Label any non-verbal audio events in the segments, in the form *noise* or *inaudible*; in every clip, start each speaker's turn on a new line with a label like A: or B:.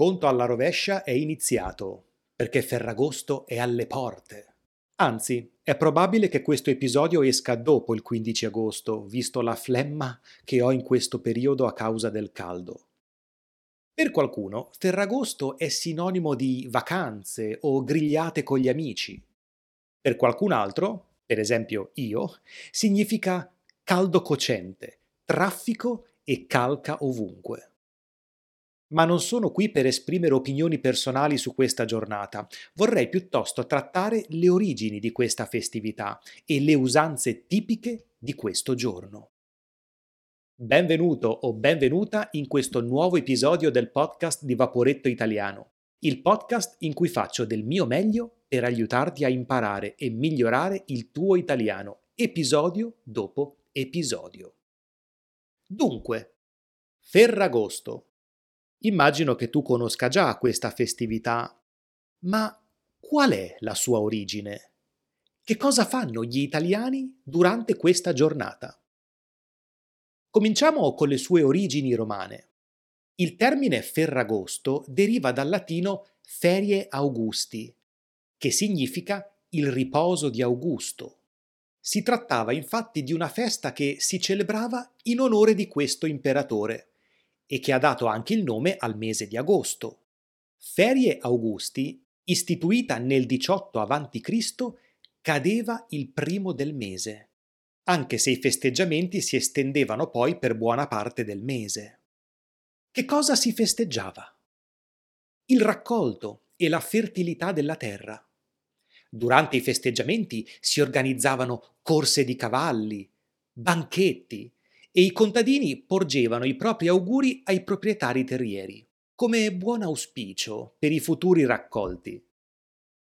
A: conto alla rovescia è iniziato, perché Ferragosto è alle porte. Anzi, è probabile che questo episodio esca dopo il 15 agosto, visto la flemma che ho in questo periodo a causa del caldo. Per qualcuno, Ferragosto è sinonimo di vacanze o grigliate con gli amici. Per qualcun altro, per esempio io, significa caldo cocente, traffico e calca ovunque ma non sono qui per esprimere opinioni personali su questa giornata. Vorrei piuttosto trattare le origini di questa festività e le usanze tipiche di questo giorno. Benvenuto o benvenuta in questo nuovo episodio del podcast di Vaporetto Italiano, il podcast in cui faccio del mio meglio per aiutarti a imparare e migliorare il tuo italiano, episodio dopo episodio. Dunque, Ferragosto Immagino che tu conosca già questa festività, ma qual è la sua origine? Che cosa fanno gli italiani durante questa giornata? Cominciamo con le sue origini romane. Il termine Ferragosto deriva dal latino ferie Augusti, che significa il riposo di Augusto. Si trattava infatti di una festa che si celebrava in onore di questo imperatore e che ha dato anche il nome al mese di agosto. Ferie Augusti, istituita nel 18 a.C., cadeva il primo del mese, anche se i festeggiamenti si estendevano poi per buona parte del mese. Che cosa si festeggiava? Il raccolto e la fertilità della terra. Durante i festeggiamenti si organizzavano corse di cavalli, banchetti, e i contadini porgevano i propri auguri ai proprietari terrieri, come buon auspicio per i futuri raccolti.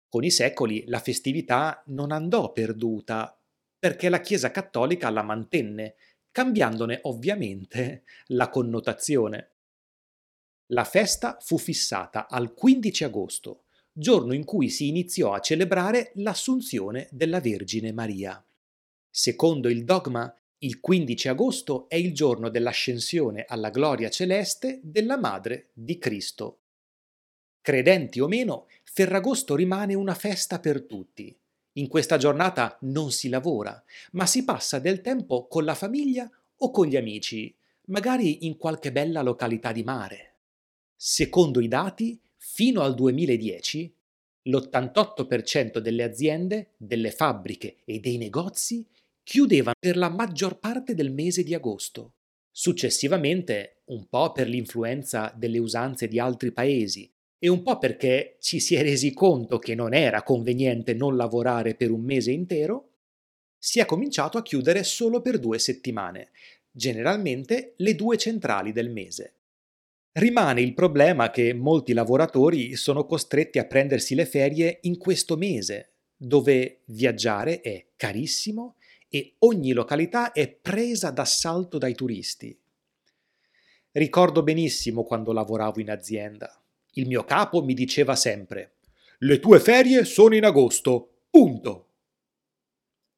A: Con i secoli la festività non andò perduta, perché la Chiesa cattolica la mantenne, cambiandone ovviamente la connotazione. La festa fu fissata al 15 agosto, giorno in cui si iniziò a celebrare l'Assunzione della Vergine Maria. Secondo il dogma, il 15 agosto è il giorno dell'ascensione alla gloria celeste della Madre di Cristo. Credenti o meno, Ferragosto rimane una festa per tutti. In questa giornata non si lavora, ma si passa del tempo con la famiglia o con gli amici, magari in qualche bella località di mare. Secondo i dati, fino al 2010, l'88% delle aziende, delle fabbriche e dei negozi chiudevano per la maggior parte del mese di agosto. Successivamente, un po' per l'influenza delle usanze di altri paesi e un po' perché ci si è resi conto che non era conveniente non lavorare per un mese intero, si è cominciato a chiudere solo per due settimane, generalmente le due centrali del mese. Rimane il problema che molti lavoratori sono costretti a prendersi le ferie in questo mese, dove viaggiare è carissimo e ogni località è presa d'assalto dai turisti. Ricordo benissimo quando lavoravo in azienda. Il mio capo mi diceva sempre Le tue ferie sono in agosto. Punto.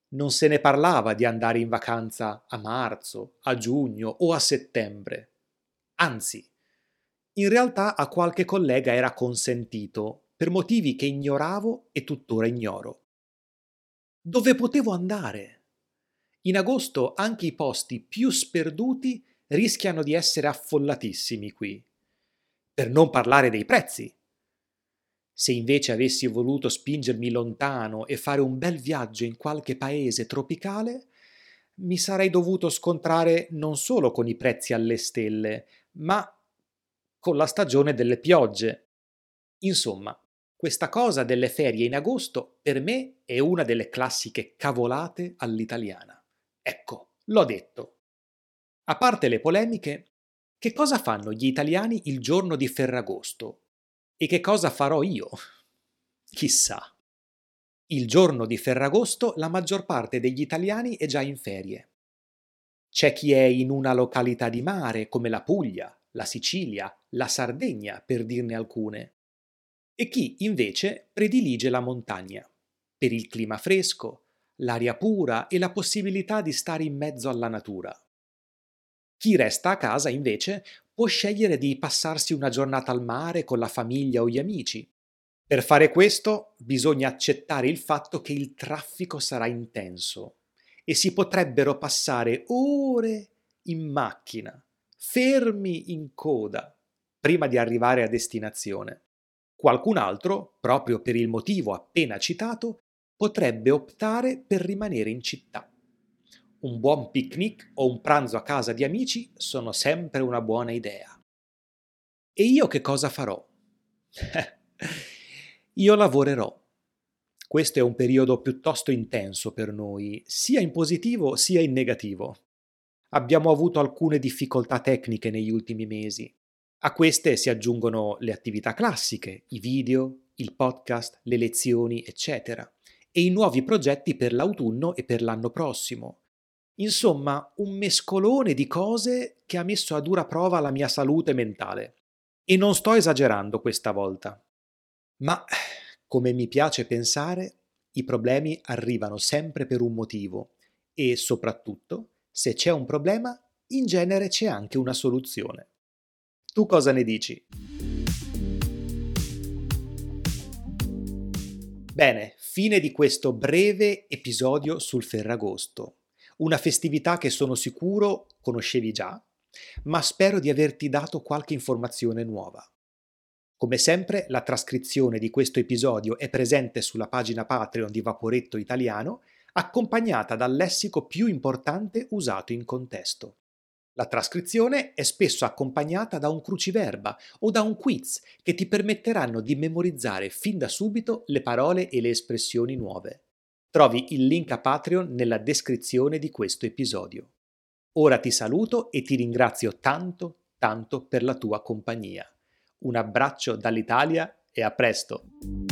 A: Non se ne parlava di andare in vacanza a marzo, a giugno o a settembre. Anzi, in realtà a qualche collega era consentito per motivi che ignoravo e tuttora ignoro. Dove potevo andare? In agosto anche i posti più sperduti rischiano di essere affollatissimi qui. Per non parlare dei prezzi. Se invece avessi voluto spingermi lontano e fare un bel viaggio in qualche paese tropicale, mi sarei dovuto scontrare non solo con i prezzi alle stelle, ma con la stagione delle piogge. Insomma, questa cosa delle ferie in agosto per me è una delle classiche cavolate all'italiana. Ecco, l'ho detto. A parte le polemiche, che cosa fanno gli italiani il giorno di Ferragosto? E che cosa farò io? *laughs* Chissà. Il giorno di Ferragosto la maggior parte degli italiani è già in ferie. C'è chi è in una località di mare come la Puglia, la Sicilia, la Sardegna, per dirne alcune, e chi invece predilige la montagna, per il clima fresco, l'aria pura e la possibilità di stare in mezzo alla natura. Chi resta a casa, invece, può scegliere di passarsi una giornata al mare con la famiglia o gli amici. Per fare questo bisogna accettare il fatto che il traffico sarà intenso e si potrebbero passare ore in macchina, fermi in coda, prima di arrivare a destinazione. Qualcun altro, proprio per il motivo appena citato, potrebbe optare per rimanere in città. Un buon picnic o un pranzo a casa di amici sono sempre una buona idea. E io che cosa farò? *laughs* io lavorerò. Questo è un periodo piuttosto intenso per noi, sia in positivo sia in negativo. Abbiamo avuto alcune difficoltà tecniche negli ultimi mesi. A queste si aggiungono le attività classiche, i video, il podcast, le lezioni, eccetera, e i nuovi progetti per l'autunno e per l'anno prossimo. Insomma, un mescolone di cose che ha messo a dura prova la mia salute mentale. E non sto esagerando questa volta. Ma, come mi piace pensare, i problemi arrivano sempre per un motivo e, soprattutto, se c'è un problema, in genere c'è anche una soluzione. Tu cosa ne dici? Bene, fine di questo breve episodio sul Ferragosto, una festività che sono sicuro conoscevi già, ma spero di averti dato qualche informazione nuova. Come sempre, la trascrizione di questo episodio è presente sulla pagina Patreon di Vaporetto Italiano, accompagnata dal lessico più importante usato in contesto. La trascrizione è spesso accompagnata da un cruciverba o da un quiz che ti permetteranno di memorizzare fin da subito le parole e le espressioni nuove. Trovi il link a Patreon nella descrizione di questo episodio. Ora ti saluto e ti ringrazio tanto, tanto per la tua compagnia. Un abbraccio dall'Italia e a presto!